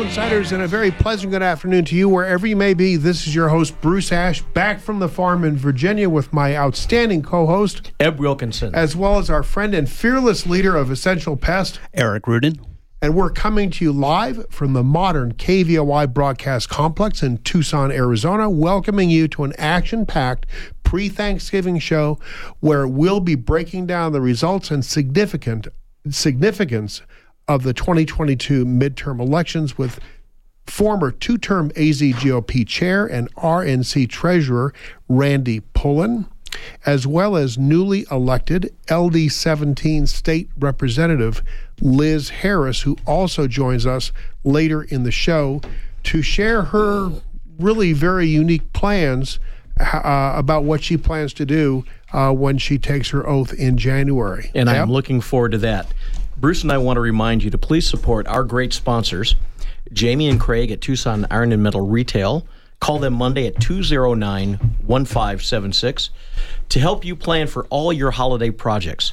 Hello, insiders, and a very pleasant good afternoon to you wherever you may be. This is your host, Bruce Ash, back from the farm in Virginia with my outstanding co host, Eb Wilkinson. as well as our friend and fearless leader of Essential Pest. Eric Rudin. And we're coming to you live from the modern KVOI broadcast complex in Tucson, Arizona, welcoming you to an action packed pre Thanksgiving show where we'll be breaking down the results and significant significance of the 2022 midterm elections with former two term AZ GOP chair and RNC treasurer Randy Pullen, as well as newly elected LD 17 state representative Liz Harris, who also joins us later in the show to share her really very unique plans uh, about what she plans to do uh, when she takes her oath in January. and Yep. I'm looking forward to that. Bruce and I want to remind you to please support our great sponsors, Jamie and Craig at Tucson Iron and Metal Retail. Call them Monday at 209 1576 to help you plan for all your holiday projects.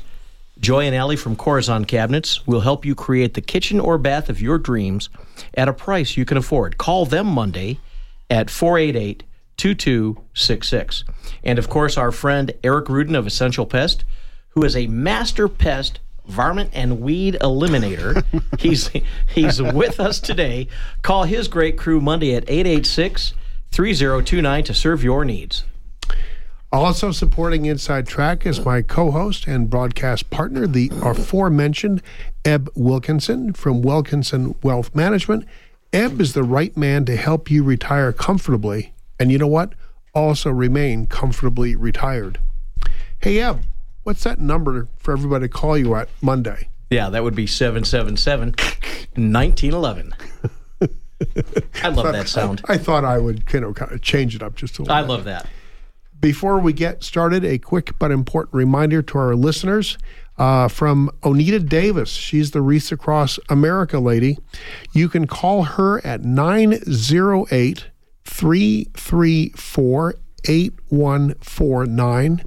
Joy and Allie from Corazon Cabinets will help you create the kitchen or bath of your dreams at a price you can afford. Call them Monday at 488 2266. And of course, our friend Eric Rudin of Essential Pest, who is a master pest, varmint, and weed eliminator. he's, he's with us today. Call his great crew Monday at 886 3029 to serve your needs. Also supporting Inside Track is my co-host and broadcast partner, the aforementioned Eb Wilkinson from Wilkinson Wealth Management. Eb is the right man to help you retire comfortably, and you know what? Also remain comfortably retired. Hey Eb, what's that number for everybody to call you at Monday? Yeah, that would be 777 1911. I love that sound. I thought I would, you know, kind of change it up just a little. I bit. love that. Before we get started, a quick but important reminder to our listeners uh, from Onita Davis. She's the Wreaths Across America lady. You can call her at 908 334 8149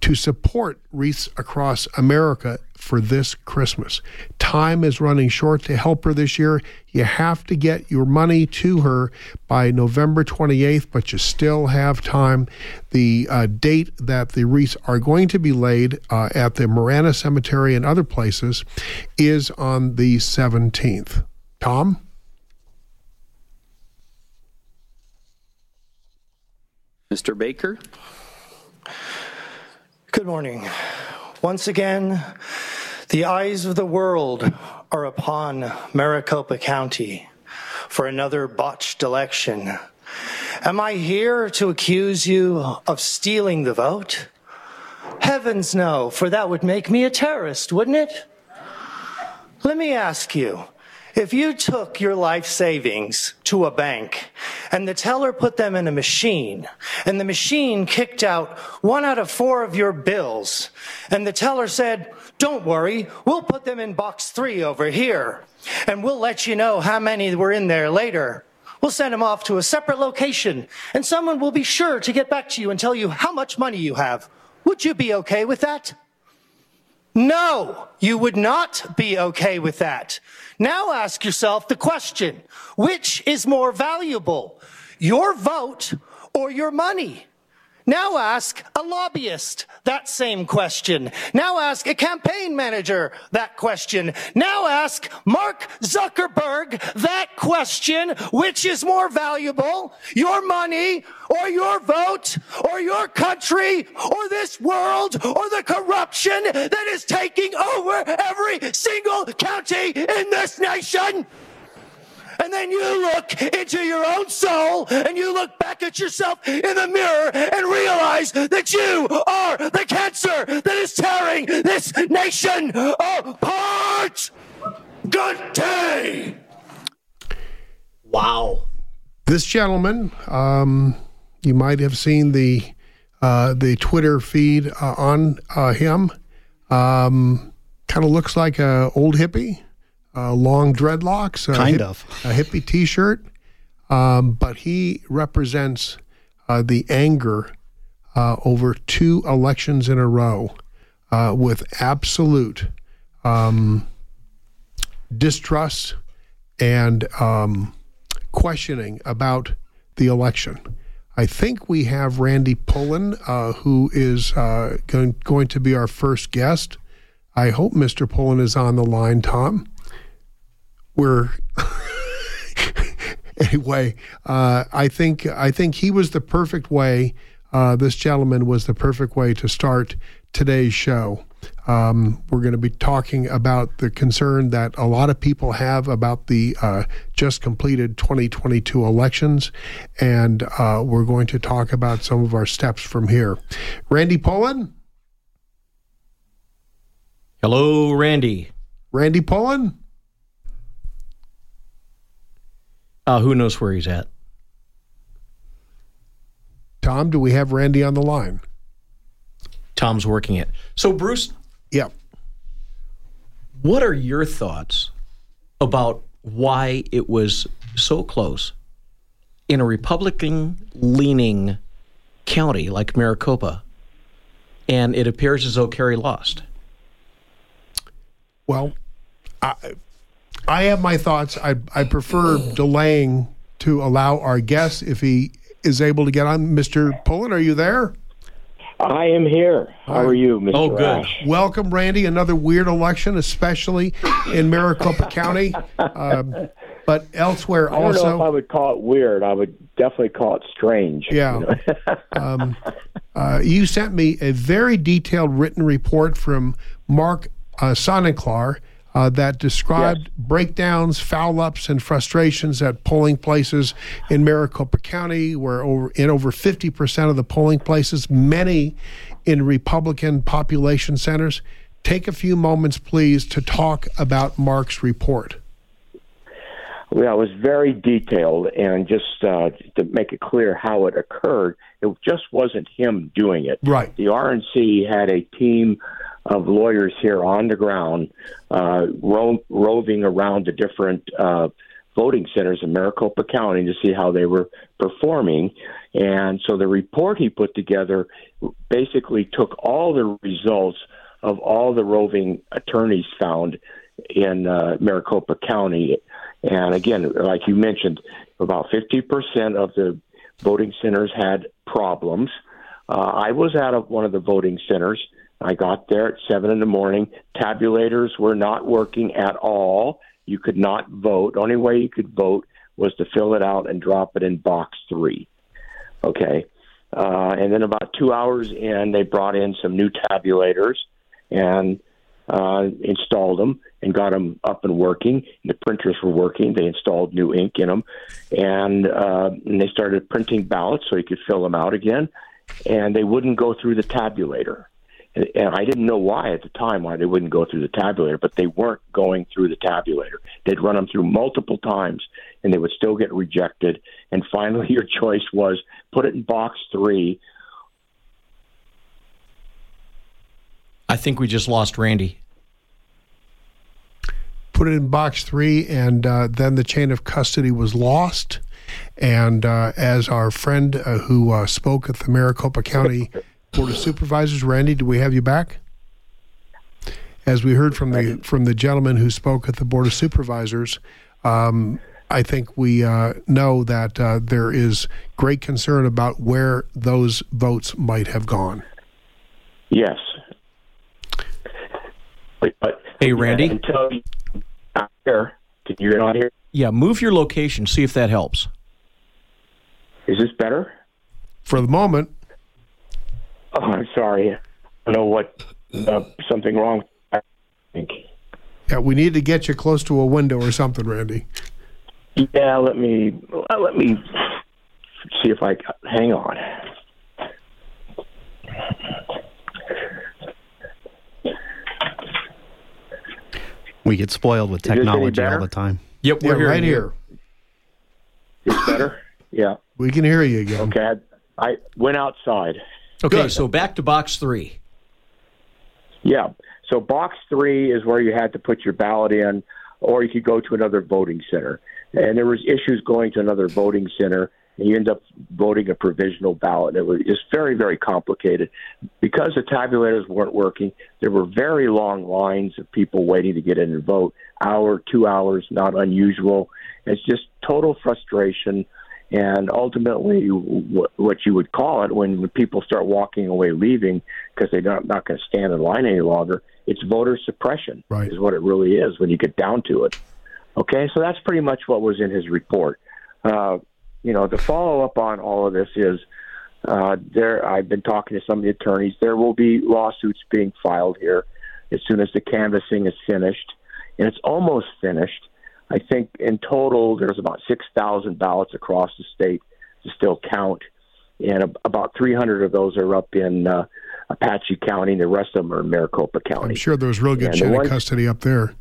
to support Wreaths Across America for this Christmas. Time is running short to help her this year. You have to get your money to her by November 28th, but you still have time. The uh, date that the wreaths are going to be laid uh, at the Marana Cemetery and other places is on the 17th. Tom? Mr. Baker? Good morning. Once again, the eyes of the world are upon Maricopa County for another botched election. Am I here to accuse you of stealing the vote? Heavens no, for that would make me a terrorist, wouldn't it? Let me ask you, if you took your life savings to a bank and the teller put them in a machine and the machine kicked out one out of four of your bills and the teller said, don't worry, we'll put them in box three over here and we'll let you know how many were in there later. We'll send them off to a separate location and someone will be sure to get back to you and tell you how much money you have. Would you be okay with that? No, you would not be okay with that. Now ask yourself the question, which is more valuable, your vote or your money? Now ask a lobbyist that same question. Now ask a campaign manager that question. Now ask Mark Zuckerberg that question. Which is more valuable? Your money or your vote or your country or this world or the corruption that is taking over every single county in this nation? And then you look into your own soul and you look back at yourself in the mirror and realize that you are the cancer that is tearing this nation apart. Good day. Wow. This gentleman, um, you might have seen the uh, the Twitter feed uh, on uh, him. Um, kind of looks like a old hippie, uh, long dreadlocks, a Kind of. a hippie T-shirt, um, but he represents uh, the anger uh, over two elections in a row uh, with absolute um, distrust and um, questioning about the election. I think we have Randy Pullen, uh, who is uh, going, going to be our first guest. I hope Mr. Pullen is on the line, Tom. We're anyway. Uh, I think I think he was the perfect way. Uh, this gentleman was the perfect way to start today's show. Um, we're going to be talking about the concern that a lot of people have about the uh, just completed 2022 elections, and uh, we're going to talk about some of our steps from here. Randy Pullen? Hello, Randy. Randy Pullen? Uh, who knows where he's at? Tom, do we have Randy on the line? Tom's working it. So, Bruce, Yeah. what are your thoughts about why it was so close in a Republican leaning county like Maricopa? And it appears as though Kari lost. Well, I, I have my thoughts. I, I prefer delaying to allow our guest, if he is able to get on. Mr. Pullen, are you there? I am here. How are you, Mr. Oh, good. Ash? Welcome, Randy. Another weird election, especially in Maricopa County, um, but elsewhere also I don't know if I would call it weird. I would definitely call it strange. Yeah. um, uh, you sent me a very detailed written report from Mark uh, Sonnenklar uh, that described breakdowns, foul ups, and frustrations at polling places in Maricopa County, where over in over 50% of the polling places, many in Republican population centers. Take a few moments, please, to talk about Mark's report. Well, it was very detailed, and just uh, to make it clear how it occurred, it just wasn't him doing it. Right. The RNC had a team of lawyers here on the ground, uh, ro- roving around the different uh, voting centers in Maricopa County to see how they were performing. And so the report he put together basically took all the results of all the roving attorneys found in uh, Maricopa County. And again, like you mentioned, about 50% of the voting centers had problems. Uh, I was at a, one of the voting centers. I got there at 7 in the morning. Tabulators were not working at all. You could not vote. Only way you could vote was to fill it out and drop it in box three. Okay. Uh, and then about two hours in, they brought in some new tabulators and uh, installed them and got them up and working. The printers were working. They installed new ink in them, and, uh, and they started printing ballots so you could fill them out again. And they wouldn't go through the tabulator. And, and I didn't know why at the time why they wouldn't go through the tabulator, but they weren't going through the tabulator. They'd run them through multiple times, and they would still get rejected. And finally, your choice was put it in box three I think we just lost Randy. put it in box three, and uh, then the chain of custody was lost. And uh, as our friend uh, who uh, spoke at the Maricopa County Board of Supervisors, Randy, do we have you back? As we heard from the from the gentleman who spoke at the Board of Supervisors, um, I think we uh, know that uh, there is great concern about where those votes might have gone. Yes. But, but Hey, Randy? until you out here, can you get on here? Yeah, move your location, see if that helps. Is this better? For the moment, Oh, I'm sorry. I don't know what uh, something wrong. I think. yeah, we need to get you close to a window or something, Randy. Yeah, let me let me see if I hang on. We get spoiled with technology all the time. Yep, we're hearing right you. here. Is better? Yeah. We can hear you again. Okay. I, I went outside. Okay, Good. so back to box three. Yeah. So box three is where you had to put your ballot in, or you could go to another voting center. And there was issues going to another voting center, and you end up voting a provisional ballot. It was just very, very complicated because the tabulators weren't working. There were very long lines of people waiting to get in and vote. Hour, two hours, not unusual. It's just total frustration and ultimately what you would call it when people start walking away leaving because they're not, not going to stand in line any longer it's voter suppression right. is what it really is when you get down to it. Okay? So that's pretty much what was in his report. Uh, you know the follow up on all of this is uh, there I've been talking to some of the attorneys. There will be lawsuits being filed here as soon as the canvassing is finished. And it's almost finished I think in total there's about 6,000 ballots across the state to still count, and about 300 of those are up in uh, Apache County, and the rest of them are in Maricopa County. I'm sure there's real good chain of custody up there.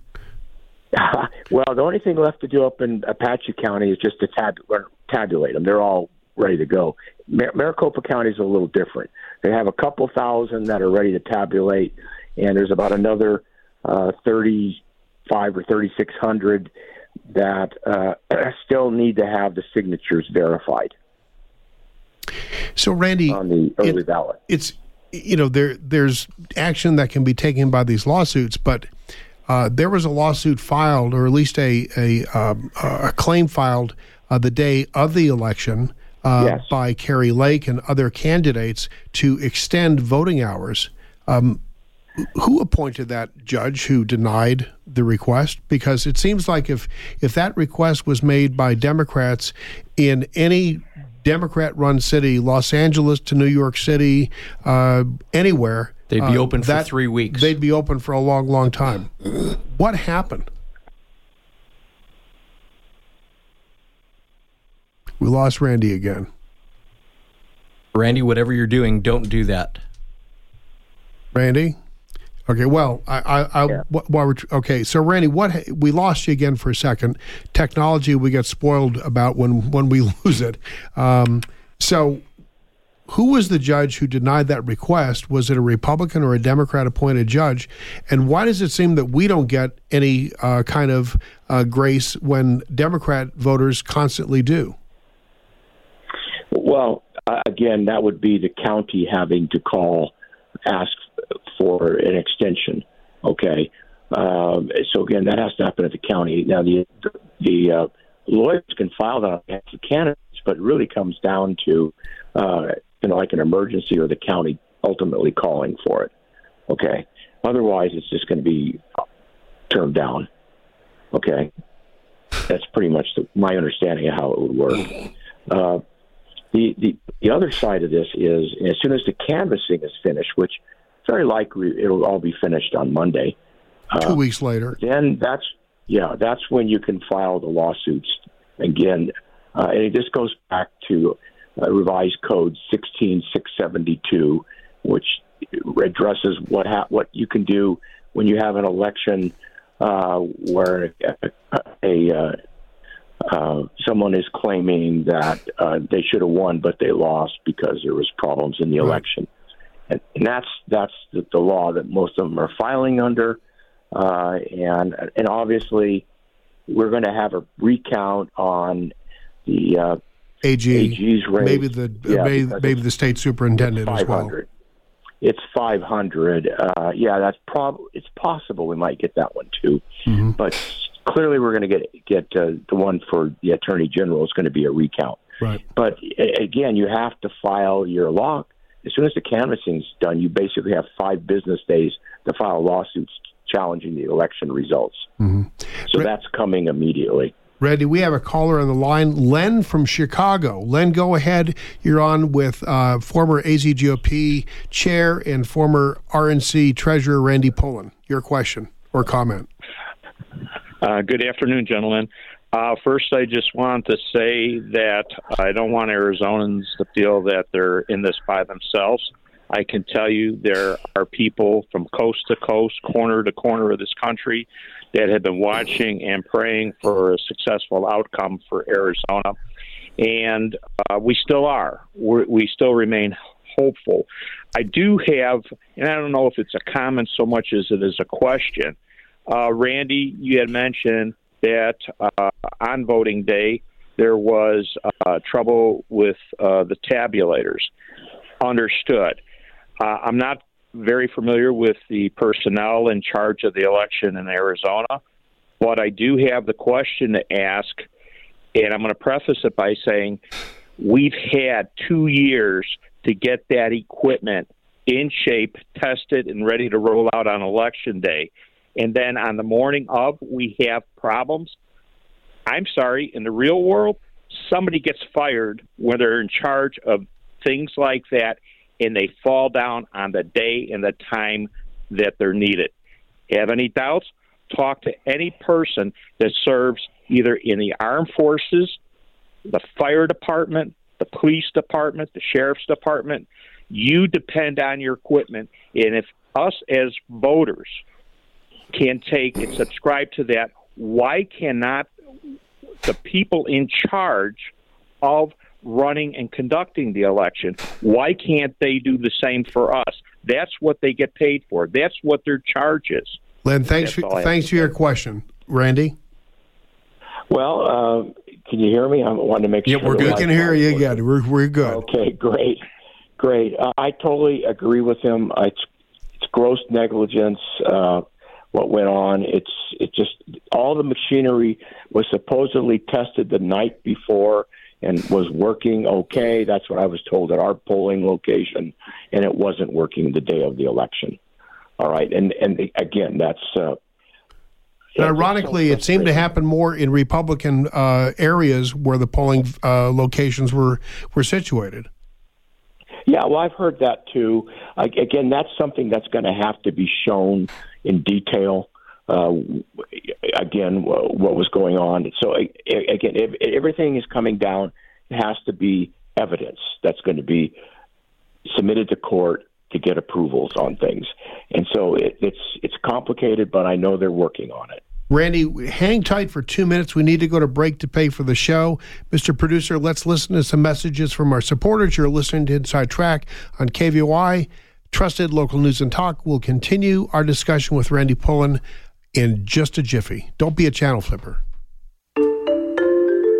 well, the only thing left to do up in Apache County is just to tab- tabulate them. They're all ready to go. Mar- Maricopa County is a little different. They have a couple thousand that are ready to tabulate, and there's about another uh, 35 or 3,600 that uh, still need to have the signatures verified. So, Randy, on the early it, ballot, it's you know there there's action that can be taken by these lawsuits, but uh, there was a lawsuit filed, or at least a a, um, a claim filed uh, the day of the election uh, yes. by Kari Lake and other candidates to extend voting hours. Um, who appointed that judge who denied the request? Because it seems like if if that request was made by Democrats in any Democrat-run city, Los Angeles to New York City, uh, anywhere, they'd be uh, open for that, three weeks. They'd be open for a long, long time. What happened? We lost Randy again. Randy, whatever you're doing, don't do that. Randy. Okay, well, I, I, I yeah. while we're okay, so Randy, what we lost you again for a second. Technology, we get spoiled about when when we lose it. Um, so, who was the judge who denied that request? Was it a Republican or a Democrat appointed judge? And why does it seem that we don't get any uh, kind of uh, grace when Democrat voters constantly do? Well, again, that would be the county having to call, ask for an extension. Okay, um, so again, that has to happen at the county. Now, the the uh, lawyers can file that on behalf of candidates, but it really comes down to uh, you know like an emergency or the county ultimately calling for it. Okay, otherwise it's just going to be turned down. Okay, that's pretty much the, my understanding of how it would work. Uh, the, the the other side of this is as soon as the canvassing is finished, which very likely it'll all be finished on Monday. Two uh, weeks later. Then that's yeah, that's when you can file the lawsuits again, uh, and this goes back to uh, revised code 16672, which addresses what ha- what you can do when you have an election uh, where a, a uh, uh, someone is claiming that uh, they should have won but they lost because there was problems in the right. election and, and that's that's the, the, law that most of them are filing under, uh, and and obviously we're going to have a recount on the uh, AG, AG's rate. Maybe the yeah, maybe, maybe the state superintendent as well. It's 500. Uh, yeah, that's prob. It's possible we might get that one too, mm-hmm. but clearly we're going to get get uh, the one for the attorney general is going to be a recount. Right. But again, you have to file your law as soon as the canvassing is done, you basically have five business days to file lawsuits challenging the election results. Mm-hmm. So that's coming immediately. Randy, we have a caller on the line, Len from Chicago. Len, go ahead. You're on with uh, former AZGOP chair and former RNC treasurer Randy Pullen. Your question or comment? Uh, good afternoon, gentlemen. Uh, first, I just want to say that I don't want Arizonans to feel that they're in this by themselves. I can tell you there are people from coast to coast, corner to corner of this country that have been watching and praying for a successful outcome for Arizona. And uh, we still are. We're, we still remain hopeful. I do have, and I don't know if it's a comment so much as it is a question. Uh, Randy, you had mentioned that uh, on voting day there was uh, trouble with uh, the tabulators. Understood. Uh, I'm not very familiar with the personnel in charge of the election in Arizona, but I do have the question to ask And I'm going to preface it by saying we've had two years to get that equipment in shape, tested, and ready to roll out on election day. And then on the morning of, we have problems. I'm sorry, in the real world, somebody gets fired when they're in charge of things like that and they fall down on the day and the time that they're needed. Have any doubts? Talk to any person that serves either in the armed forces, the fire department, the police department, the sheriff's department. You depend on your equipment. And if us as voters can take and subscribe to that, why cannot the people in charge of running and conducting the election, why can't they do the same for us? That's what they get paid for. That's what their charge is. Len, thanks for, thanks for your question. Randy? Well, uh, can you hear me? I wanted to make sure. Yeah, we're good. Can hear you again. We're, we're good. Okay, great. Great. Uh, I totally agree with him. It's, it's gross negligence. Uh, what went on. It's it just all the machinery was supposedly tested the night before and was working okay. That's what I was told at our polling location, and it wasn't working the day of the election. All right, and and again, that's. Uh, and ironically, it seemed to happen more in Republican uh, areas where the polling uh, locations were were situated. Yeah, well, I've heard that too. I, again, that's something that's going to have to be shown in detail. Uh, again, what was going on. So again, if everything is coming down. It has to be evidence that's going to be submitted to court to get approvals on things. And so it, it's it's complicated, but I know they're working on it. Randy, hang tight for two minutes. We need to go to break to pay for the show. Mr. Producer, let's listen to some messages from our supporters. You're listening to Inside Track on KVOI. Trusted local news and talk. We'll continue our discussion with Randy Pullen in just a jiffy. Don't be a channel flipper.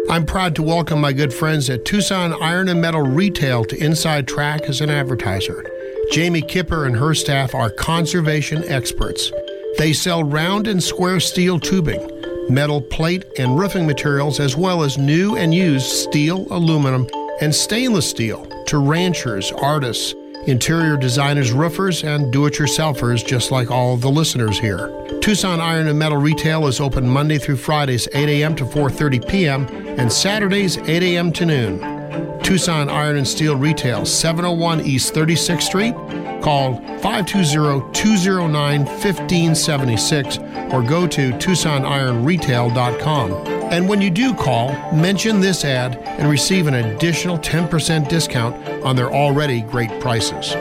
I'm proud to welcome my good friends at Tucson Iron and Metal Retail to Inside Track as an advertiser. Jamie Kipper and her staff are conservation experts. They sell round and square steel tubing, metal plate and roofing materials, as well as new and used steel, aluminum, and stainless steel to ranchers, artists, interior designers, roofers, and do it yourselfers, just like all the listeners here. Tucson Iron and Metal Retail is open Monday through Fridays, 8 a.m. to 4.30 p.m., and Saturdays, 8 a.m. to noon. Tucson Iron and Steel Retail, 701 East 36th Street, Call 520-209-1576 or go to TucsonIronRetail.com. And when you do call, mention this ad and receive an additional 10% discount on their already great prices.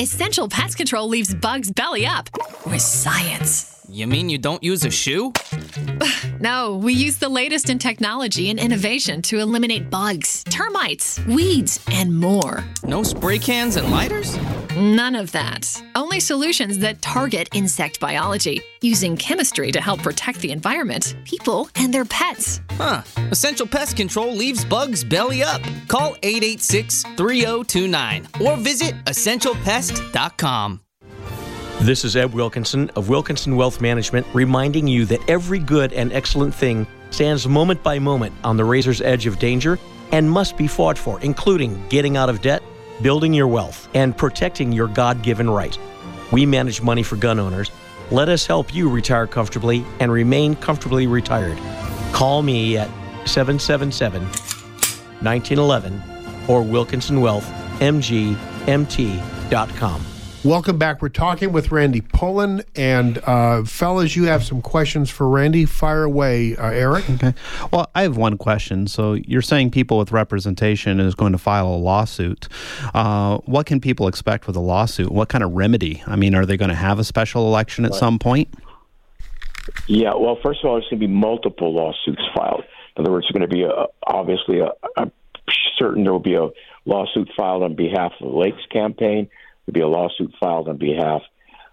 Essential Pest Control leaves bugs belly up with science. You mean you don't use a shoe? no, we use the latest in technology and innovation to eliminate bugs, termites, weeds, and more. No spray cans and lighters? None of that. Only solutions that target insect biology, using chemistry to help protect the environment, people, and their pets. Huh. Essential Pest Control leaves bugs belly up. Call 886 3029 or visit essentialpest.com. This is Ed Wilkinson of Wilkinson Wealth Management reminding you that every good and excellent thing stands moment by moment on the razor's edge of danger and must be fought for, including getting out of debt, building your wealth, and protecting your God given right. We manage money for gun owners. Let us help you retire comfortably and remain comfortably retired. Call me at 777 1911 or WilkinsonWealthMGMT.com. Welcome back. We're talking with Randy Pullen. And, uh, fellas, you have some questions for Randy. Fire away, uh, Eric. Okay. Well, I have one question. So you're saying people with representation is going to file a lawsuit. Uh, what can people expect with a lawsuit? What kind of remedy? I mean, are they going to have a special election at some point? Yeah. Well, first of all, there's going to be multiple lawsuits filed. In other words, there's going to be a, obviously a, a certain there will be a lawsuit filed on behalf of the Lakes campaign There'd be a lawsuit filed on behalf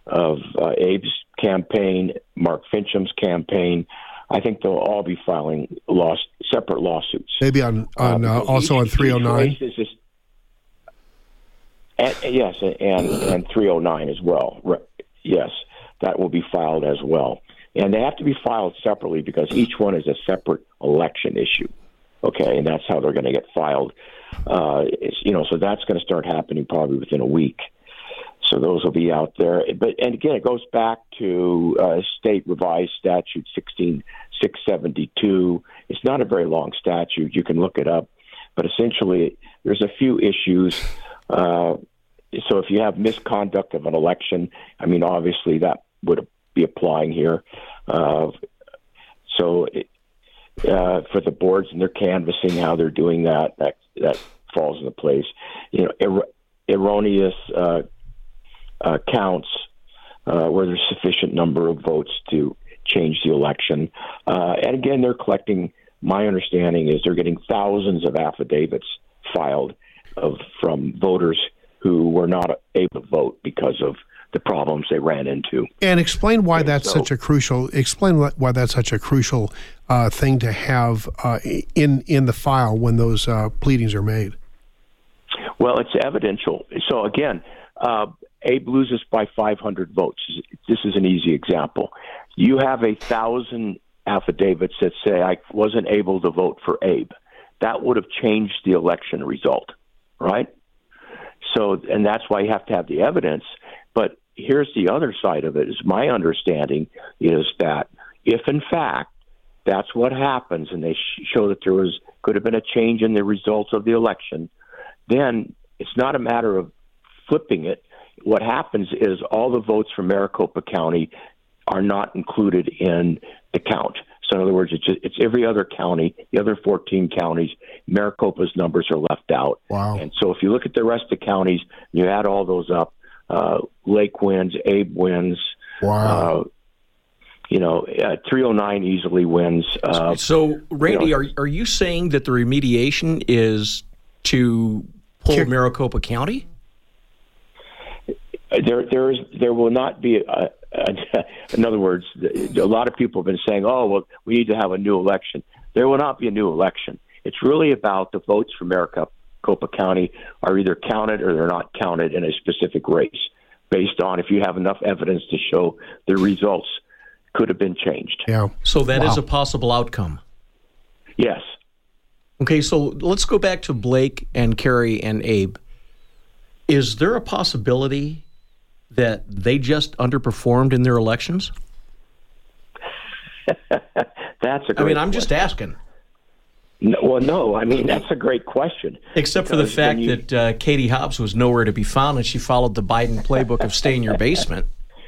of uh, Abe's campaign, Mark Finchem's campaign. I think they'll all be filing loss, separate lawsuits. Maybe on, on uh, uh also on 309? and, yes, and, and 309 as well. Yes, that will be filed as well. and they have to be filed separately because each one is a separate election issue. Okay, and that's how they're going to get filed. Uh, you know, so that's going to start happening probably within a week. So those will be out there. But and again, it goes back to uh, state revised statute sixteen six seventy two. It's not a very long statute. You can look it up, but essentially, there's a few issues. Uh, so if you have misconduct of an election, I mean, obviously that would be applying here. Uh, so it, uh, for the boards and they're canvassing how they're doing that, that that falls into place. You know, er- erroneous uh, counts uh, where there's sufficient number of votes to change the election. Uh, and again, they're collecting. My understanding is they're getting thousands of affidavits filed of from voters who were not able to vote because of the problems they ran into. And explain why and that's so, such a crucial. Explain why that's such a crucial uh, thing to have uh, in in the file when those uh, pleadings are made. Well, it's evidential. So again, uh, Abe loses by 500 votes. This is an easy example. You have a thousand affidavits that say I wasn't able to vote for Abe. That would have changed the election result, right? So, and that's why you have to have the evidence. But here's the other side of it: is my understanding is that if in fact that's what happens, and they show that there was could have been a change in the results of the election, then it's not a matter of flipping it what happens is all the votes from Maricopa County are not included in the count. So in other words, it's, just, it's every other county, the other 14 counties. Maricopa's numbers are left out. Wow. And so if you look at the rest of the counties, you add all those up. Uh, Lake wins, Abe wins. Wow. Uh, you know, uh, 309 easily wins. Uh, so, Randy, you know, are are you saying that the remediation is to pull Maricopa County? Uh, there there is there will not be uh, uh, a, a, in other words a lot of people have been saying oh well we need to have a new election. There will not be a new election. It's really about the votes from Maricopa County are either counted or they're not counted in a specific race based on if you have enough evidence to show the results could have been changed. Yeah. So that wow. is a possible outcome. Yes. Okay so let's go back to Blake and Kari and Abe. Is there a possibility that they just underperformed in their elections? that's a I mean, I'm question. just asking. No, well, no, I mean that's a great question. Except for the fact you, that uh, Katie Hobbs was nowhere to be found, and she followed the Biden playbook of stay in your basement.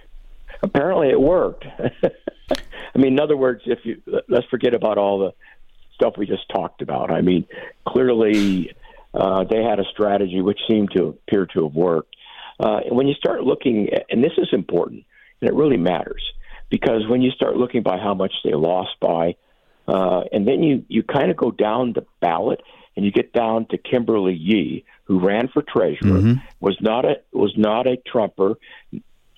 Apparently, it worked. I mean, in other words, if you let's forget about all the stuff we just talked about. I mean, clearly uh, they had a strategy which seemed to appear to have worked. Uh, when you start looking, at, and this is important, and it really matters, because when you start looking by how much they lost by, uh, and then you, you kind of go down the ballot and you get down to Kimberly Yee, who ran for treasurer, mm-hmm. was not a was not a Trumper,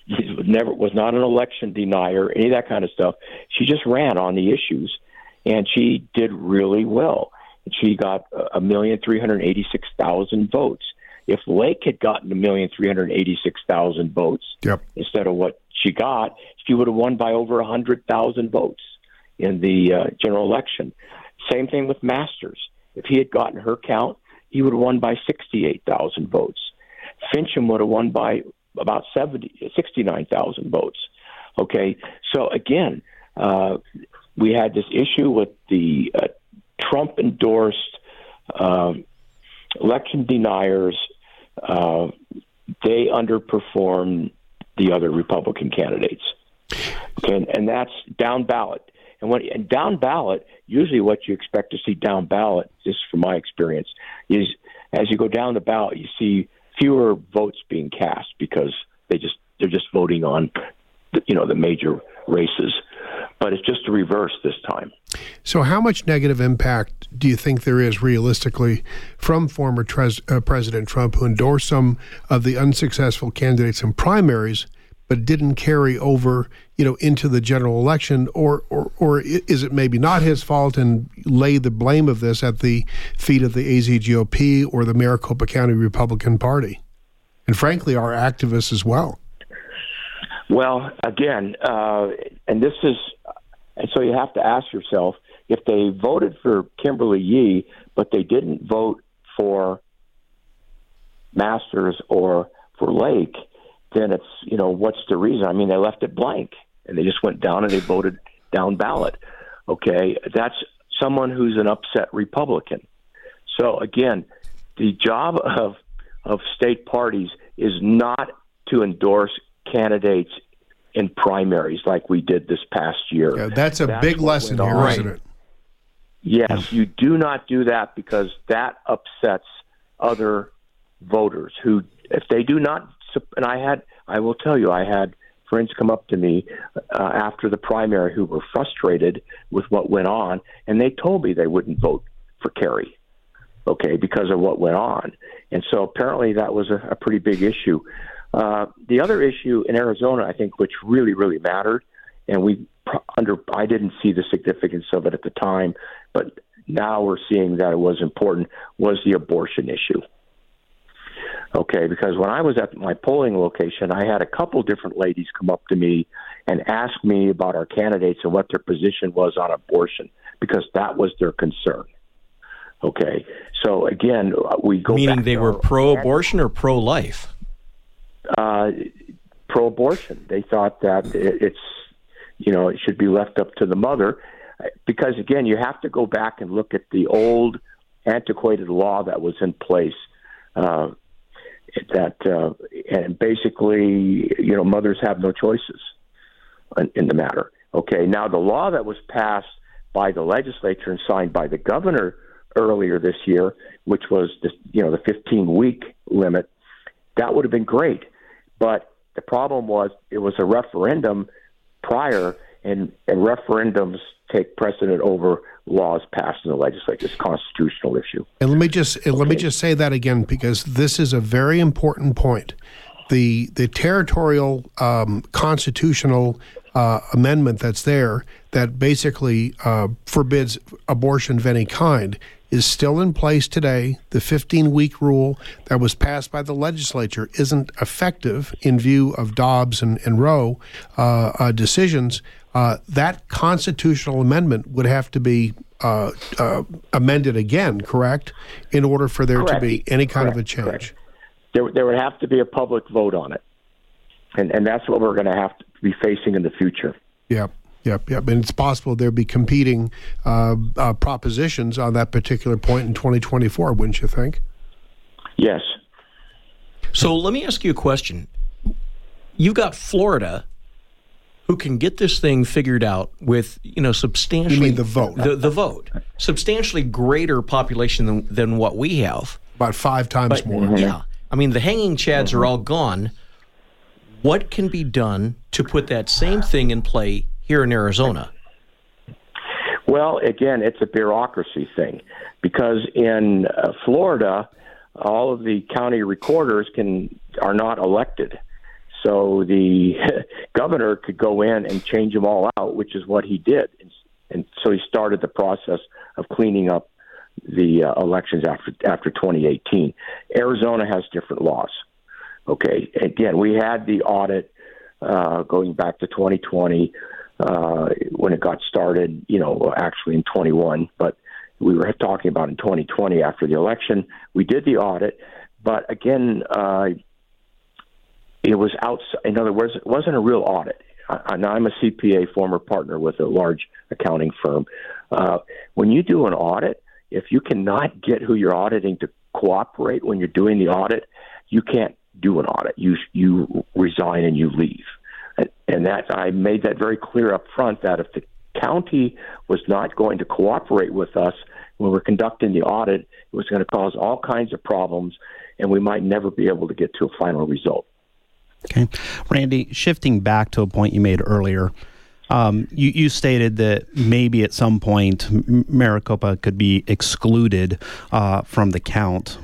never was not an election denier, any of that kind of stuff. She just ran on the issues, and she did really well. She got a million three hundred eighty six thousand votes. If Lake had gotten a million three hundred eighty-six thousand votes yep. instead of what she got, she would have won by over a hundred thousand votes in the uh, general election. Same thing with Masters. If he had gotten her count, he would have won by sixty-eight thousand votes. Finchem would have won by about 70, 69,000 votes. Okay, so again, uh, we had this issue with the uh, Trump endorsed uh, election deniers uh, they underperform the other Republican candidates. Okay, and, and that's down ballot. And when and down ballot, usually what you expect to see down ballot, just from my experience, is as you go down the ballot, you see fewer votes being cast because they just they're just voting on, you know, the major races but it's just a reverse this time. So, how much negative impact do you think there is realistically from former uh, President Trump, who endorsed some of the unsuccessful candidates in primaries, but didn't carry over, you know, into the general election, or or or is it maybe not his fault and lay the blame of this at the feet of the AZGOP or the Maricopa County Republican Party, and frankly, our activists as well? Well, again, uh, and this is And so you have to ask yourself if they voted for Kimberly Yee, but they didn't vote for Masters or for Lake, then it's, you know, what's the reason? I mean, they left it blank and they just went down and they voted down ballot. Okay. That's someone who's an upset Republican. So again, the job of of state parties is not to endorse candidates in primaries like we did this past year. Yeah, that's a that's big lesson here, not it? Yes, you do not do that because that upsets other voters who, if they do not, and I had, I will tell you, I had friends come up to me uh, after the primary who were frustrated with what went on, and they told me they wouldn't vote for Kari, okay, because of what went on. And so apparently that was a, a pretty big issue. Uh, the other issue in Arizona, I think, which really, really mattered, and we under I didn't see the significance of it at the time, but now we're seeing that it was important was the abortion issue. Okay, because when I was at my polling location, I had a couple different ladies come up to me and ask me about our candidates and what their position was on abortion because that was their concern. Okay, so again, we go meaning they were pro-abortion or pro-life uh, pro-abortion. They thought that it's you know it should be left up to the mother because again you have to go back and look at the old antiquated law that was in place uh, that uh, and basically you know mothers have no choices in, in the matter. Okay, now the law that was passed by the legislature and signed by the governor earlier this year, which was the you know the 15 week limit, that would have been great. But the problem was it was a referendum prior, and, and referendums take precedent over laws passed in the legislature. It's a constitutional issue. And let me just okay. let me just say that again because this is a very important point. The the territorial um, constitutional uh, amendment that's there that basically uh, forbids abortion of any kind is still in place today. The 15 week rule that was passed by the legislature isn't effective in view of Dobbs and, and Roe uh, uh, decisions. Uh, that constitutional amendment would have to be uh, uh, amended again, correct, in order for there correct. to be any kind correct. of a change. There, there would have to be a public vote on it. And, and that's what we're going to have to be facing in the future. Yep. Yep, yep. And it's possible there'll be competing uh, uh, propositions on that particular point in 2024, wouldn't you think? Yes. So let me ask you a question. You've got Florida who can get this thing figured out with, you know, substantially. You mean the vote? The, the vote. Substantially greater population than, than what we have. About five times but, more. Yeah. I mean, the hanging chads mm-hmm. are all gone. What can be done to put that same thing in play here in Arizona? Well, again, it's a bureaucracy thing because in uh, Florida, all of the county recorders can are not elected. So the governor could go in and change them all out, which is what he did. And so he started the process of cleaning up the uh, elections after after 2018. Arizona has different laws. Okay, again, we had the audit uh, going back to 2020 uh, when it got started, you know, actually in 21, but we were talking about in 2020 after the election. We did the audit, but again, uh, it was outside. In other words, it wasn't a real audit. I, I'm a CPA, former partner with a large accounting firm. Uh, when you do an audit, if you cannot get who you're auditing to cooperate when you're doing the audit, you can't do an audit. You you resign and you leave and that I made that very clear up front that if the county was not going to cooperate with us when we're conducting the audit, it was going to cause all kinds of problems, and we might never be able to get to a final result. Okay. Randy, shifting back to a point you made earlier, um, you, you, stated that maybe at some point Maricopa could be excluded uh, from the count.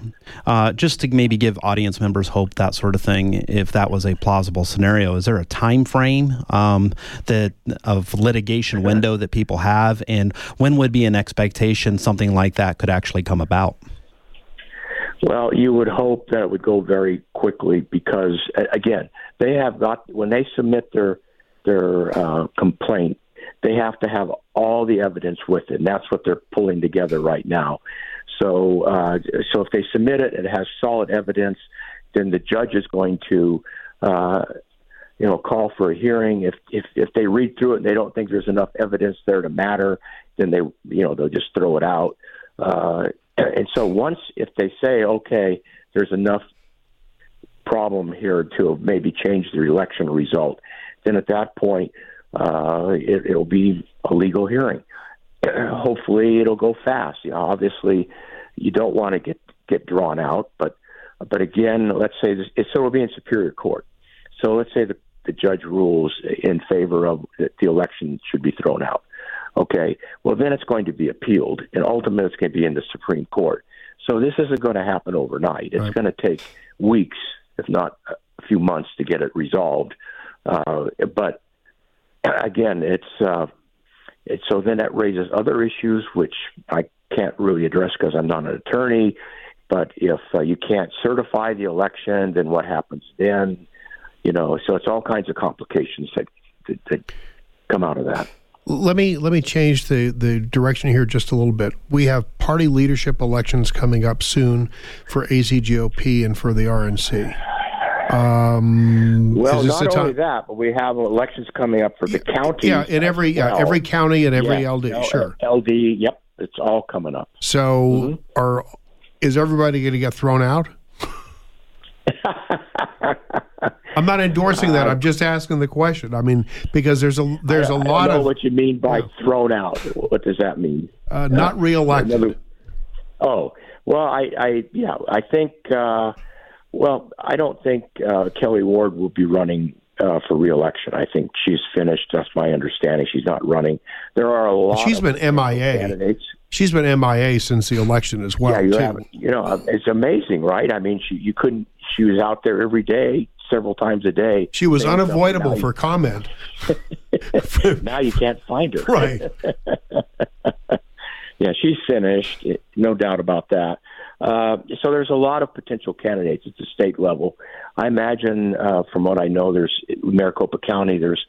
Uh, just to maybe give audience members hope, that sort of thing, if that was a plausible scenario. Is there a time frame um, that of litigation window that people have, and when would be an expectation something like that could actually come about? Well, you would hope that it would go very quickly because, again, they have got when they submit their their uh, complaint, they have to have all the evidence with it, and that's what they're pulling together right now. So, uh, so if they submit it, it has solid evidence, then the judge is going to, uh, you know, call for a hearing. If if if they read through it and they don't think there's enough evidence there to matter, then they, you know, they'll just throw it out. Uh, and so once if they say, okay, there's enough problem here to maybe change the election result, then at that point uh, it, it'll be a legal hearing. Hopefully, it'll go fast. You know, obviously, you don't want to get get drawn out, but but again, let's say this, so it'll be in superior court. So let's say the, the judge rules in favor of that the election should be thrown out. Okay, well then it's going to be appealed, and ultimately it's going to be in the Supreme Court. So this isn't going to happen overnight. It's right. going to take weeks, if not a few months, to get it resolved. Uh, but again, it's uh, so then that raises other issues which I can't really address because I'm not an attorney. But if uh, you can't certify the election, then what happens then? You know, so it's all kinds of complications that that, that come out of that. Let me let me change the the direction here just a little bit. We have party leadership elections coming up soon for AZGOP and for the RNC. Um, well, not only that, but we have elections coming up for the county. Yeah, in every yeah, every county and every yeah, LD. sure, LD. Yep, it's all coming up. So, mm-hmm. are is everybody going to get thrown out? I'm not endorsing that. I'm just asking the question. I mean, because there's a there's a I, lot I know of what you mean by thrown out. What does that mean? Uh, not reelected. Another, oh well, I, I yeah, I think. Uh, well, I don't think uh, Kelli Ward will be running uh, for reelection. I think she's finished. That's my understanding. She's not running. There are a lot. She's been MIA. Candidates. She's been MIA since the election as well. Yeah, you have. You know, it's amazing, right? I mean, she you couldn't. She was out there every day, several times a day. She was unavoidable for comment. now you can't find her. Right. yeah, she's finished. No doubt about that. Uh, so there's a lot of potential candidates at the state level. I imagine, uh, from what I know, there's Maricopa County. There's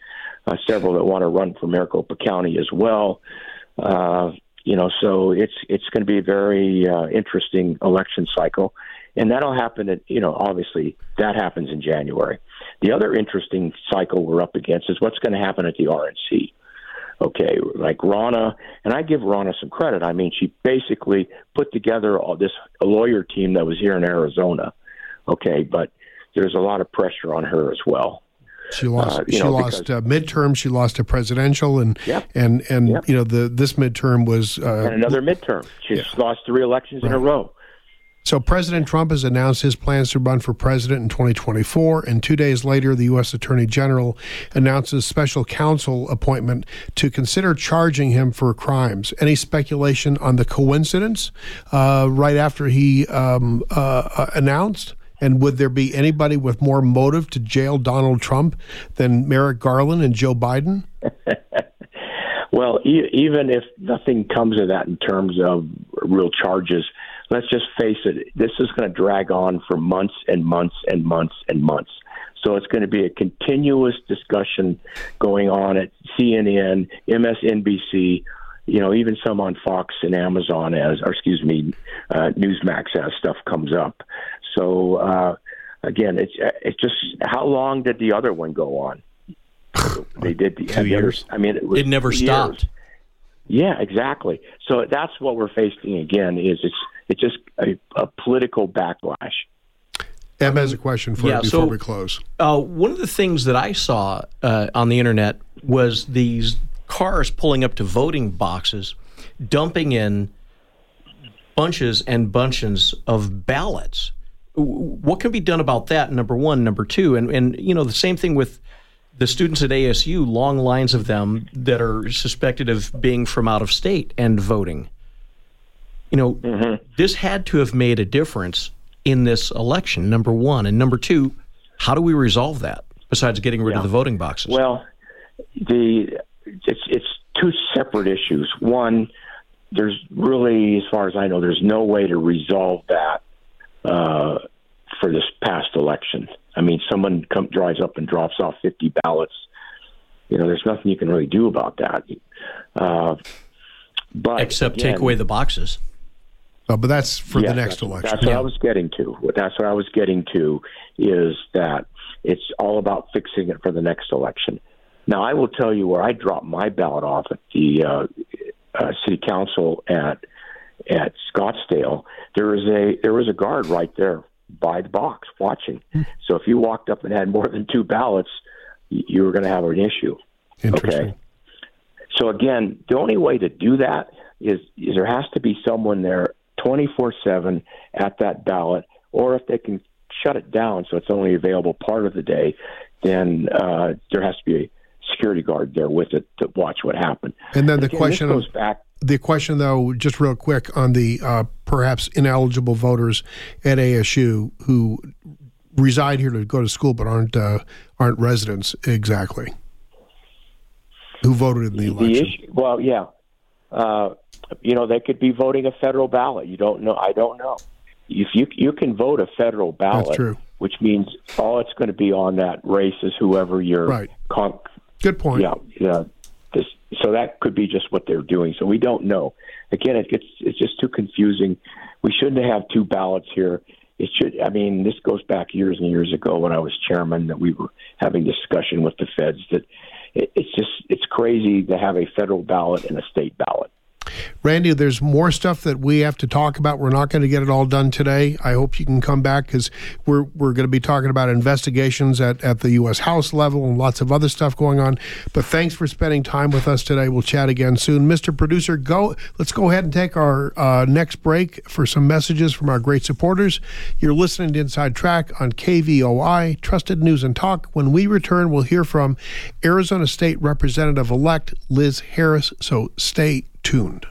uh, several that want to run for Maricopa County as well. Uh, you know, so it's it's going to be a very uh, interesting election cycle, and that'll happen. At you know, obviously that happens in January. The other interesting cycle we're up against is what's going to happen at the RNC okay, like Ronna, and I give Ronna some credit. I mean, she basically put together all this a lawyer team that was here in Arizona, okay, but there's a lot of pressure on her as well. She lost. Uh, she know, lost because, uh, midterm. She lost a presidential, and yep, and and yep. you know the this midterm was uh, and another midterm. She's yeah. lost three elections right. in a row. So President Trump has announced his plans to run for president in 2024, and two days later, the U.S. Attorney General announces special counsel appointment to consider charging him for crimes. Any speculation on the coincidence uh, right after he um, uh, uh announced? And would there be anybody with more motive to jail Donald Trump than Merrick Garland and Joe Biden? well, e- even if nothing comes of that in terms of real charges, let's just face it, this is going to drag on for months and months and months and months. So it's going to be a continuous discussion going on at CNN, MSNBC, you know, even some on Fox and Amazon as, or excuse me, uh, Newsmax as stuff comes up. So uh, again, it's it's just how long did the other one go on? They did the, two years. I mean, it, was it never stopped. Yeah, exactly. So that's what we're facing again. Is it's it's just a, a political backlash. Em has a question for yeah, you before so, we close. Uh, one of the things that I saw uh, on the internet was these cars pulling up to voting boxes, dumping in bunches and bunches of ballots. What can be done about that? Number one, number two, and and you know the same thing with the students at ASU. Long lines of them that are suspected of being from out of state and voting. You know, mm-hmm. this had to have made a difference in this election, number one. And number two, how do we resolve that besides getting rid yeah. of the voting boxes? Well, the it's it's two separate issues. One, there's really, as far as I know, there's no way to resolve that uh, for this past election. I mean, someone come, drives up and drops off 50 ballots. you know, there's nothing you can really do about that. Uh, but Except again, take away the boxes. Uh, but that's for Yes, the next election. That's what I was getting to. That's what I was getting to is that it's all about fixing it for the next election. Now, I will tell you where I dropped my ballot off at the uh, uh, city council at at Scottsdale. There was a there was a guard right there by the box watching. So if you walked up and had more than two ballots, you were going to have an issue. Okay. So again, the only way to do that is, is there has to be someone there 24/7 at that ballot, or if they can shut it down so it's only available part of the day, then uh, there has to be a security guard there with it to watch what happened. And then the Again, question goes back. the question though, just real quick on the uh, perhaps ineligible voters at ASU who reside here to go to school but aren't uh, aren't residents exactly. Who voted in the The election? issue, well, yeah, uh, you know they could be voting a federal ballot. You don't know. I don't know. If you you can vote a federal ballot, which means all it's going to be on that race is whoever you're. Right. con- Good point. Yeah, yeah. This, so that could be just what they're doing. So we don't know. Again, it gets it's just too confusing. We shouldn't have two ballots here. It should. I mean, this goes back years and years ago when I was chairman that we were having discussion with the feds that it's just it's crazy to have a federal ballot and a state ballot. Randy, there's more stuff that we have to talk about. We're not going to get it all done today. I hope you can come back because we're we're going to be talking about investigations at, at the U.S. House level and lots of other stuff going on. But thanks for spending time with us today. We'll chat again soon, Mr. Producer. Go. Let's go ahead and take our uh, next break for some messages from our great supporters. You're listening to Inside Track on KVOI, Trusted News and Talk. When we return, we'll hear from Arizona State Representative elect Liz Harris. So stay tuned.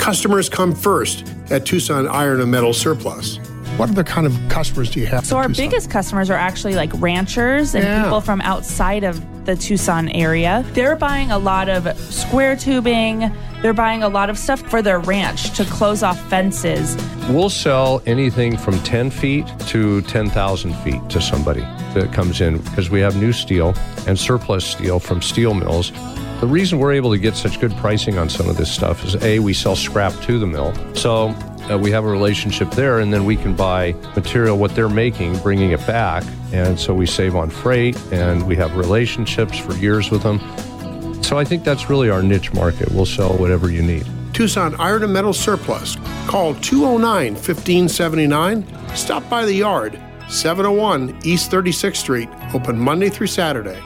Customers come first at Tucson Iron and Metal Surplus. What other kind of customers do you have? So our Tucson? biggest customers are actually like ranchers and Yeah. people from outside of the Tucson area. They're buying a lot of square tubing. They're buying a lot of stuff for their ranch to close off fences. We'll sell anything from 10 feet to 10,000 feet to somebody that comes in because we have new steel and surplus steel from steel mills. The reason we're able to get such good pricing on some of this stuff is A, we sell scrap to the mill. So uh, we have a relationship there, and then we can buy material, what they're making, bringing it back. And so we save on freight, and we have relationships for years with them. So I think that's really our niche market. We'll sell whatever you need. Tucson Iron and Metal Surplus. Call 209 1579. Stop by the yard, 701 East 36th Street, open Monday through Saturday.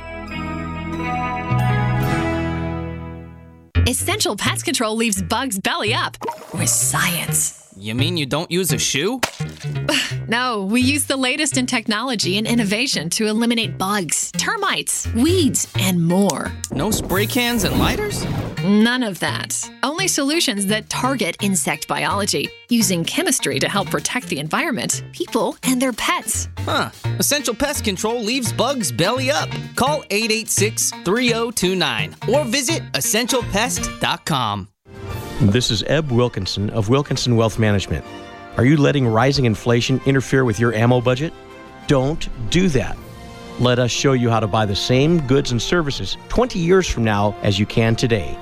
Essential Pest Control leaves bugs belly up with science. You mean you don't use a shoe? No, we use the latest in technology and innovation to eliminate bugs, termites, weeds, and more. No spray cans and lighters? None of that. Only solutions that target insect biology, using chemistry to help protect the environment, people, and their pets. Huh. Essential Pest Control leaves bugs belly up. Call 886 3029 or visit essentialpest.com. This is Eb Wilkinson of Wilkinson Wealth Management. Are you letting rising inflation interfere with your ammo budget? Don't do that. Let us show you how to buy the same goods and services 20 years from now as you can today.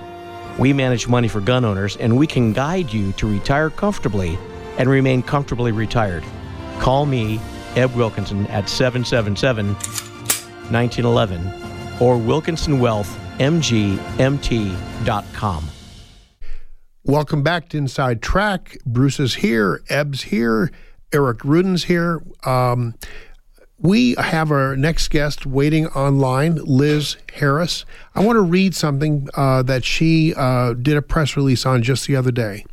We manage money for gun owners and we can guide you to retire comfortably and remain comfortably retired. Call me, Eb Wilkinson, at 777 1911 or wilkinsonwealthmgmt.com. Welcome back to Inside Track. Bruce is here, Eb's here, Eric Ruden's here. Um, we have our next guest waiting online, Liz Harris. I want to read something uh, that she uh, did a press release on just the other day.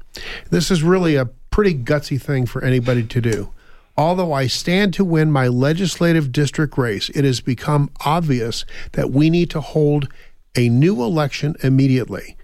This is really a pretty gutsy thing for anybody to do. Although I stand to win my legislative district race, it has become obvious that we need to hold a new election immediately.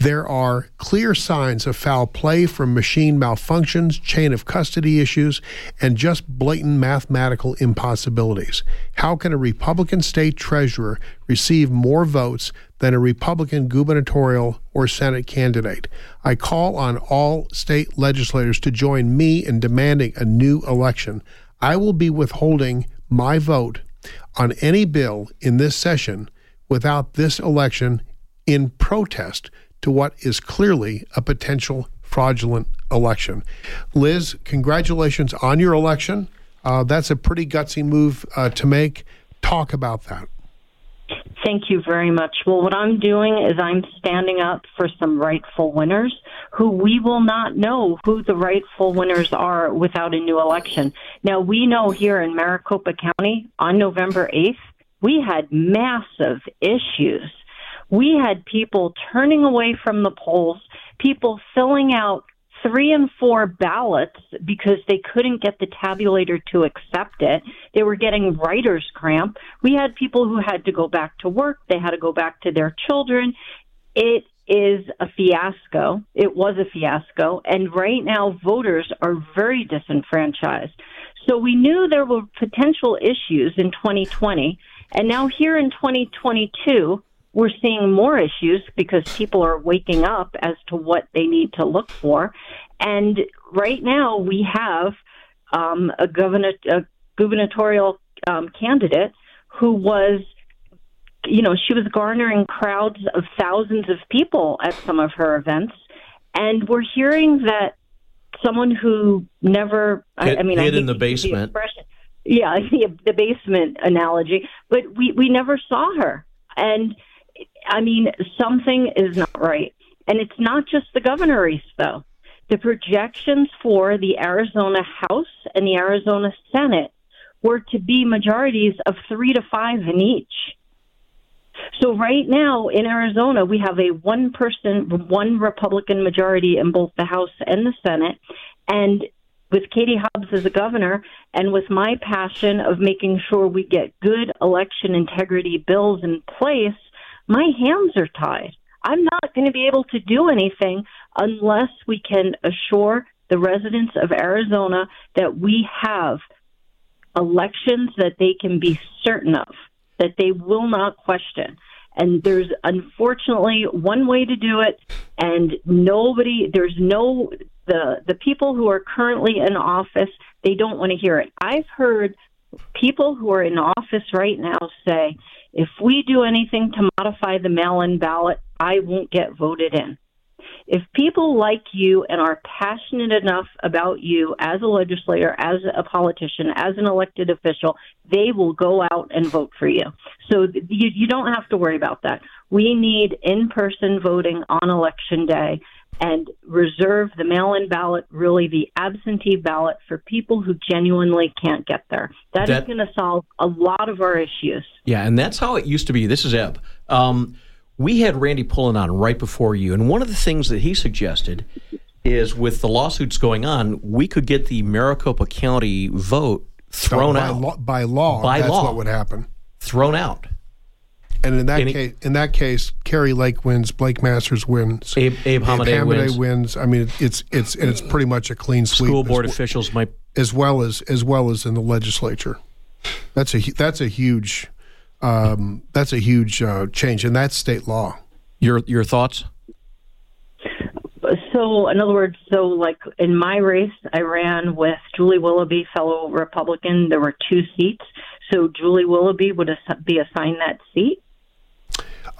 There are clear signs of foul play from machine malfunctions, chain of custody issues, and just blatant mathematical impossibilities. How can a Republican state treasurer receive more votes than a Republican gubernatorial or Senate candidate? I call on all state legislators to join me in demanding a new election. I will be withholding my vote on any bill in this session without this election in protest to what is clearly a potential fraudulent election. Liz, congratulations on your election. Uh, that's a pretty gutsy move uh, to make. Talk about that. Thank you very much. Well, what I'm doing is I'm standing up for some rightful winners who we will not know who the rightful winners are without a new election. Now, we know here in Maricopa County on November 8th, we had massive issues. We had people turning away from the polls, people filling out three and four ballots because they couldn't get the tabulator to accept it. They were getting writer's cramp. We had people who had to go back to work. They had to go back to their children. It is a fiasco. It was a fiasco. And right now, voters are very disenfranchised. So we knew there were potential issues in 2020. And now here in 2022, we're seeing more issues because people are waking up as to what they need to look for. And right now we have um, a, governor, a gubernatorial um, candidate who was, you know, she was garnering crowds of thousands of people at some of her events. And we're hearing that someone who never, hid, I, I mean, hid I in the basement. The yeah, the basement analogy, but we, we never saw her. And I mean, something is not right. And it's not just the governor race, though. The projections for the Arizona House and the Arizona Senate were to be majorities of three to five in each. So right now in Arizona, we have a one person, one Republican majority in both the House and the Senate. And with Katie Hobbs as a governor and with my passion of making sure we get good election integrity bills in place, my hands are tied. I'm not going to be able to do anything unless we can assure the residents of Arizona that we have elections that they can be certain of, that they will not question. And there's unfortunately one way to do it, and nobody, there's no, the, the people who are currently in office, they don't want to hear it. I've heard people who are in office right now say, if we do anything to modify the mail in ballot, I won't get voted in. If people like you and are passionate enough about you as a legislator, as a politician, as an elected official, they will go out and vote for you. So you, you don't have to worry about that. We need in person voting on election day and reserve the mail in ballot, really the absentee ballot, for people who genuinely can't get there. that, that is going to solve a lot of our issues. Yeah, and that's how it used to be. This is Eb. Um, we had Randy Pullen on right before you, and one of the things that he suggested is with the lawsuits going on, we could get the Maricopa County vote thrown by out law, by law. By that's law. what would happen. Thrown out. And in that And he- case, in that case, Kari Lake wins, Blake Masters wins, Abe, Abe Hamadeh wins. wins. I mean, it's it's and it's pretty much a clean sweep. School board as, officials might. as well as as well as in the legislature. That's a that's a huge um, that's a huge uh, change, and that's state law. Your your thoughts? So, in other words, so like in my race, I ran with Julie Willoughby, fellow Republican. There were two seats. So Julie Willoughby would ass- be assigned that seat.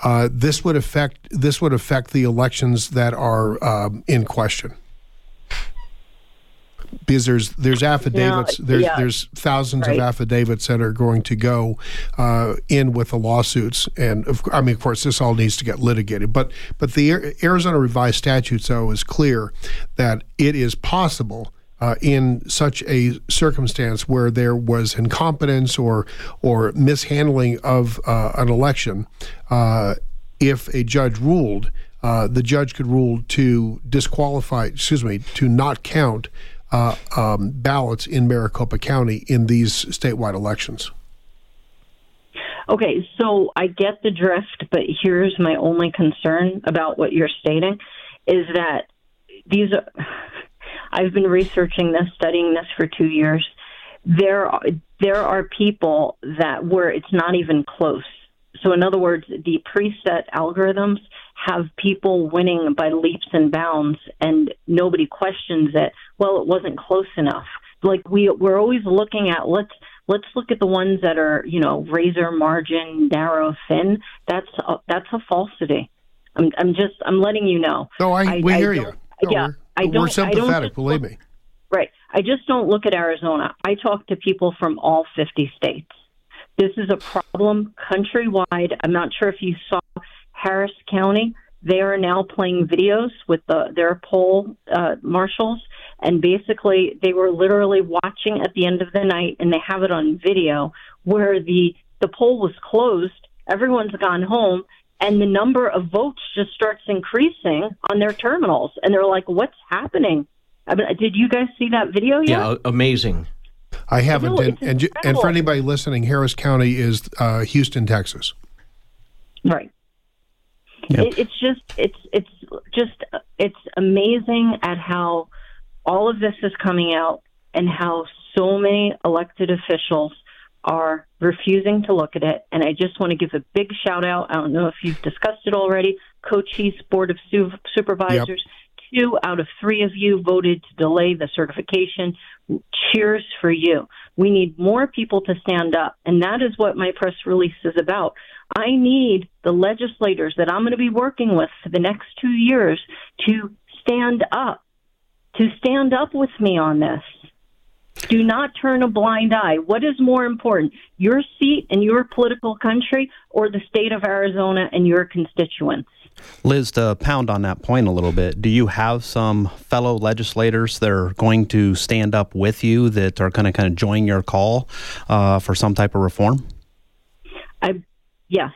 Uh, this would affect this would affect the elections that are um, in question because there's there's affidavits No, there's yeah. there's thousands Right. of affidavits that are going to go uh, in with the lawsuits and of, I mean of course this all needs to get litigated but but the Arizona revised statutes though is clear that it is possible uh, in such a circumstance where there was incompetence or or mishandling of uh, an election, uh, if a judge ruled, uh, the judge could rule to disqualify, excuse me, to not count uh, um, ballots in Maricopa County in these statewide elections. Okay, so I get the drift, but here's my only concern about what you're stating is that these are. I've been researching this, studying this for two years. There, are, there are people that where it's not even close. So, in other words, the preset algorithms have people winning by leaps and bounds, and nobody questions it. Well, it wasn't close enough. Like we, we're always looking at let's Let's look at the ones that are, you know, razor margin, narrow, thin. That's a, that's a falsity. I'm, I'm just, I'm letting you know. No, I, we I hear you. No, yeah, I don't. we're I don't sympathetic. believe look- me. Right. I just don't look at Arizona. I talk to people from all 50 states. This is a problem countrywide. I'm not sure if you saw Harris County. They are now playing videos with the, their poll uh, marshals, and basically they were literally watching at the end of the night, and they have it on video where the the poll was closed. Everyone's gone home, and the number of votes just starts increasing on their terminals, and they're like, "What's happening?" I mean, did you guys see that video yet? Yeah, amazing. I haven't. know, and, and, and for anybody listening, Harris County is uh, Houston, Texas. Right. It, it's just it's it's just it's amazing at how all of this is coming out and how so many elected officials are refusing to look at it. And I just want to give a big shout out. I don't know if you've discussed it already. Cochise Board of Su- Supervisors. Two out of three of you voted to delay the certification. Cheers for you. We need more people to stand up, and that is what my press release is about. I need the legislators that I'm going to be working with for the next two years to stand up, to stand up with me on this. Do not turn a blind eye. What is more important, your seat in your political country or the state of Arizona and your constituents? Liz, to pound on that point a little bit, do you have some fellow legislators that are going to stand up with you that are going to kind of join your call uh, for some type of reform? I yes,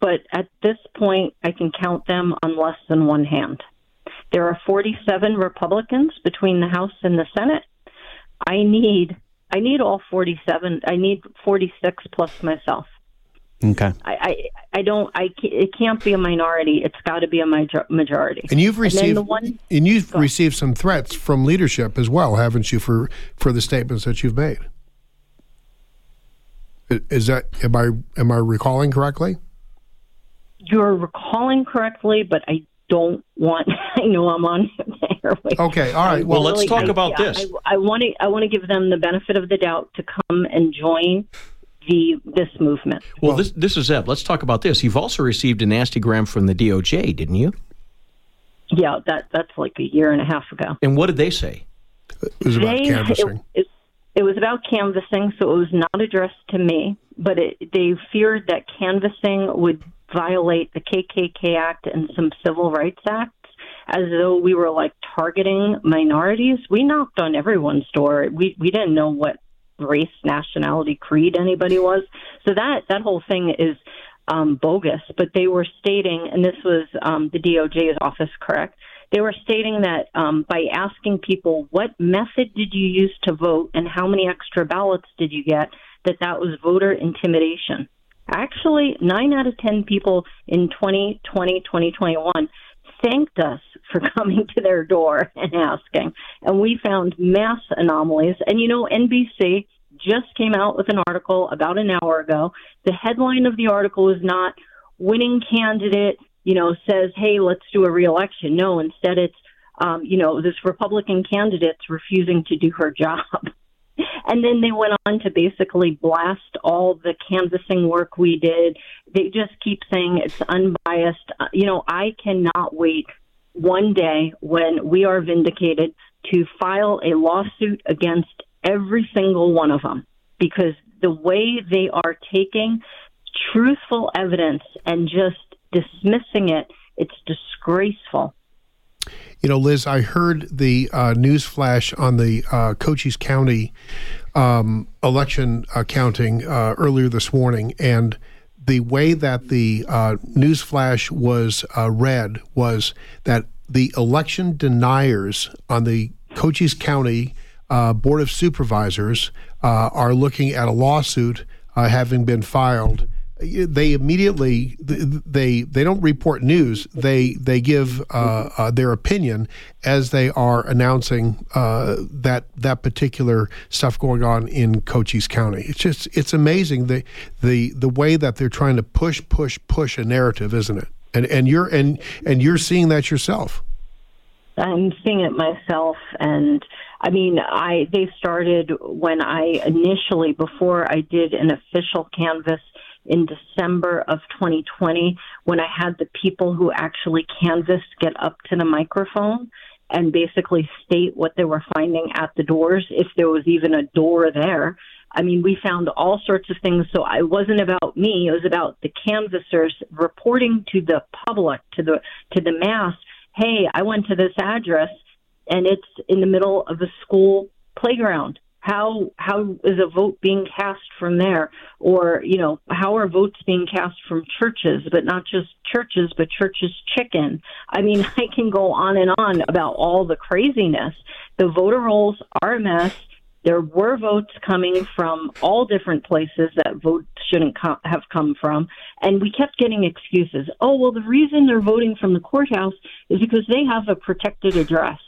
but at this point, I can count them on less than one hand. There are 47 Republicans between the House and the Senate. I need I need all 47. I need 46 plus myself. Okay. I I, I don't I ca- it can't be a minority. It's got to be a major, majority. And you've then received the one and you've received some threats from leadership as well, haven't you? For for the statements that you've made. Is that am I am I recalling correctly? you're recalling correctly, but I don't want. I know I'm on the airwaves. Okay, all right. Well, let's talk I- about yeah, this. I want to. I want to give them the benefit of the doubt to come and join the this movement. Well, this this is Ed. Let's talk about this. You've also received a nasty gram from the DOJ, didn't you? Yeah, that that's like a year and a half ago. And what did they say? It was about They- canvassing. It, it, it was about canvassing, so it was not addressed to me. But it, they feared that canvassing would violate the KKK Act and some civil rights acts, as though we were like targeting minorities. We knocked on everyone's door. We we didn't know what race, nationality, creed anybody was. So that that whole thing is um, bogus. But they were stating, and this was um, the DOJ's office, correct? They were stating that um, by asking people what method did you use to vote and how many extra ballots did you get, that that was voter intimidation. Actually, nine out of ten people in 2020, 2021 thanked us for coming to their door and asking. And we found mass anomalies. And you know, NBC just came out with an article about an hour ago. The headline of the article is not winning candidate, you know, says, hey, let's do a reelection. No, instead it's, um, you know, this Republican candidate's refusing to do her job. And then they went on to basically blast all the canvassing work we did. They just keep saying it's unbiased. Uh, You know, I cannot wait one day when we are vindicated to file a lawsuit against every single one of them because the way they are taking truthful evidence and just dismissing it, it's disgraceful. You know, Liz, I heard the uh, news flash on the uh, Cochise County um, election uh, counting uh, earlier this morning, and the way that the uh, news flash was uh, read was that the election deniers on the Cochise County uh, Board of Supervisors are looking at a lawsuit having been filed they immediately they they don't report news. They they give uh, uh, their opinion as they are announcing uh, that that particular stuff going on in Cochise County. It's just it's amazing the the the way that they're trying to push push push a narrative, isn't it? And and you're and and you're seeing that yourself. I'm seeing it myself, and I mean, I they started when I initially before I did an official canvas in December of 2020 when I had the people who actually canvassed get up to the microphone and basically state what they were finding at the doors, if there was even a door there. I mean, we found all sorts of things. So it wasn't about me; it was about the canvassers reporting to the public, to the to the mass. Hey, I went to this address, and it's in the middle of a school playground. How how is a vote being cast from there? Or you know, how are votes being cast from churches, but not just churches, but Church's Chicken? I mean, I can go on and on about all the craziness. The voter rolls are a mess there were votes coming from all different places that votes shouldn't co- have come from, and we kept getting excuses. Oh, well, the reason they're voting from the courthouse is because they have a protected address.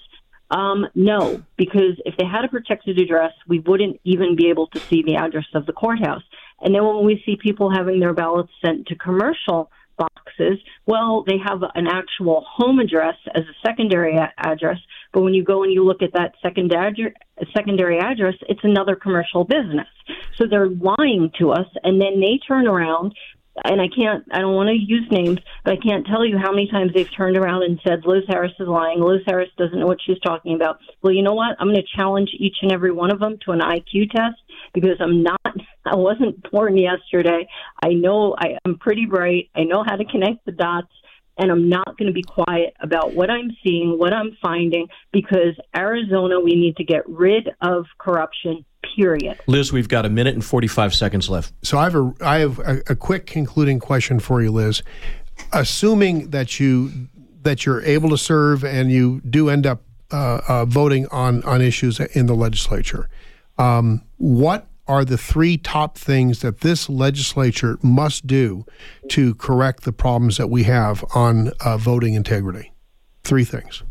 Um, no, because if they had a protected address, we wouldn't even be able to see the address of the courthouse. And then when we see people having their ballots sent to commercial boxes, well, they have an actual home address as a secondary a- address, but when you go and you look at that second ad- secondary address, it's another commercial business. So they're lying to us, and then they turn around and I can't, I don't want to use names, but I can't tell you how many times they've turned around and said, Liz Harris is lying. Liz Harris doesn't know what she's talking about. Well, you know what? I'm going to challenge each and every one of them to an IQ test because I'm not, I wasn't born yesterday. I know I, I'm pretty bright. I know how to connect the dots and I'm not going to be quiet about what I'm seeing, what I'm finding, because Arizona, we need to get rid of corruption. Period. Liz, we've got a minute and 45 seconds left. So I have a I have a, a quick concluding question for you, Liz. Assuming that you that you're able to serve and you do end up uh, uh, voting on on issues in the legislature, um, what are the three top things that this legislature must do to correct the problems that we have on uh, voting integrity? Three things.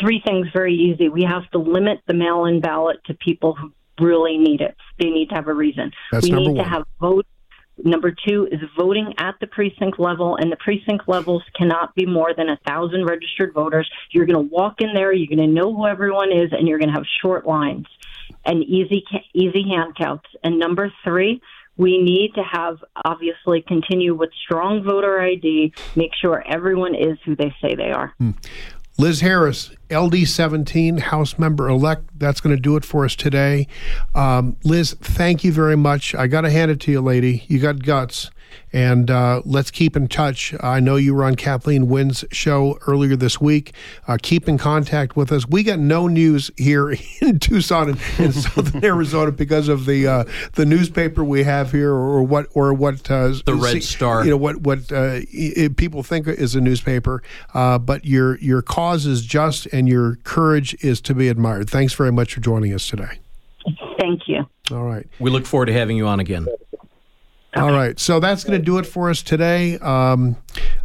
Three things very easy. We have to limit the mail in ballot to people who really need it. They need to have a reason. That's we number need one. to have vote. Number two is voting at the precinct level, and the precinct levels cannot be more than a thousand registered voters. You're going to walk in there, you're going to know who everyone is, and you're going to have short lines and easy easy hand counts. And number three, we need to have obviously continue with strong voter ID. Make sure everyone is who they say they are. Liz Harris, LD 17, House Member elect. That's going to do it for us today. Um, Liz, thank you very much. I got to hand it to you, lady. You got guts. And uh, let's keep in touch. I know you were on Kathleen Winn's show earlier this week. Uh, keep in contact with us. We got no news here in Tucson and in southern Arizona because of the uh, the newspaper we have here, or what, or what uh, The Red Star. You know what what uh, i- people think is a newspaper. Uh, but your your cause is just, and your courage is to be admired. Thanks very much for joining us today. Thank you. All right. We look forward to having you on again. All right. So that's going to do it for us today. Um,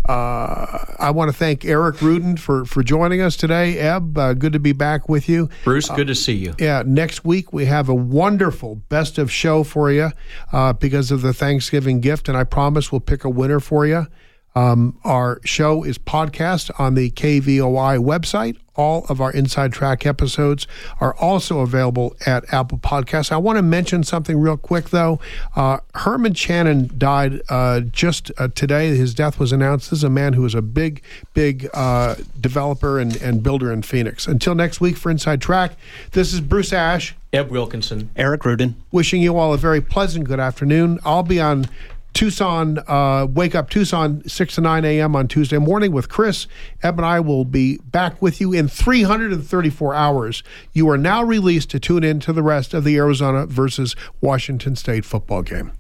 uh, I want to thank Eric Rudin for, for joining us today. Eb, uh, good to be back with you. Bruce, good to see you. Yeah, next week we have a wonderful best of show for you uh, because of the Thanksgiving gift, and I promise we'll pick a winner for you. Um, our show is podcast on the KVOI website. All of our Inside Track episodes are also available at Apple Podcasts. I want to mention something real quick, though. Uh, Herman Chanen died uh, just uh, today. His death was announced. This is a man who was a big, big uh, developer and, and builder in Phoenix. Until next week for Inside Track, this is Bruce Ash Eb Wilkinson. Eric Rudin. wishing you all a very pleasant good afternoon. I'll be on Tucson, uh, Wake Up Tucson, 6 to 9 a.m. on Tuesday morning with Chris. Eb and I will be back with you in 334 hours. You are now released to tune in to the rest of the Arizona versus Washington State football game.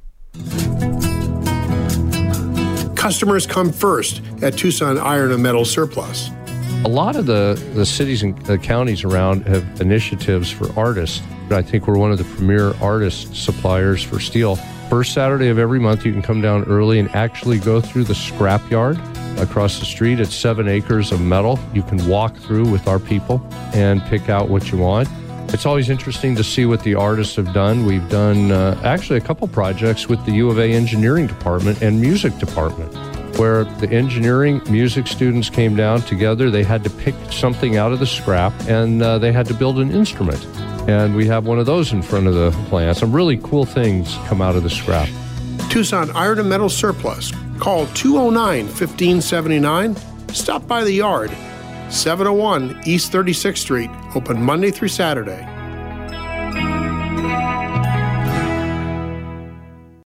Customers come first at Tucson Iron and Metal Surplus. A lot of the, the cities and the counties around have initiatives for artists. But I think we're one of the premier artist suppliers for steel. First Saturday of every month, you can come down early and actually go through the scrapyard across the street. It's seven acres of metal. You can walk through with our people and pick out what you want. It's always interesting to see what the artists have done. We've done uh, actually a couple projects with the U of A engineering department and music department. where the engineering music students came down together. They had to pick something out of the scrap and uh, they had to build an instrument. And we have one of those in front of the plant. Some really cool things come out of the scrap. Tucson Iron and Metal Surplus. Call 209 1579. Stop by the yard, 701 East 36th Street, open Monday through Saturday.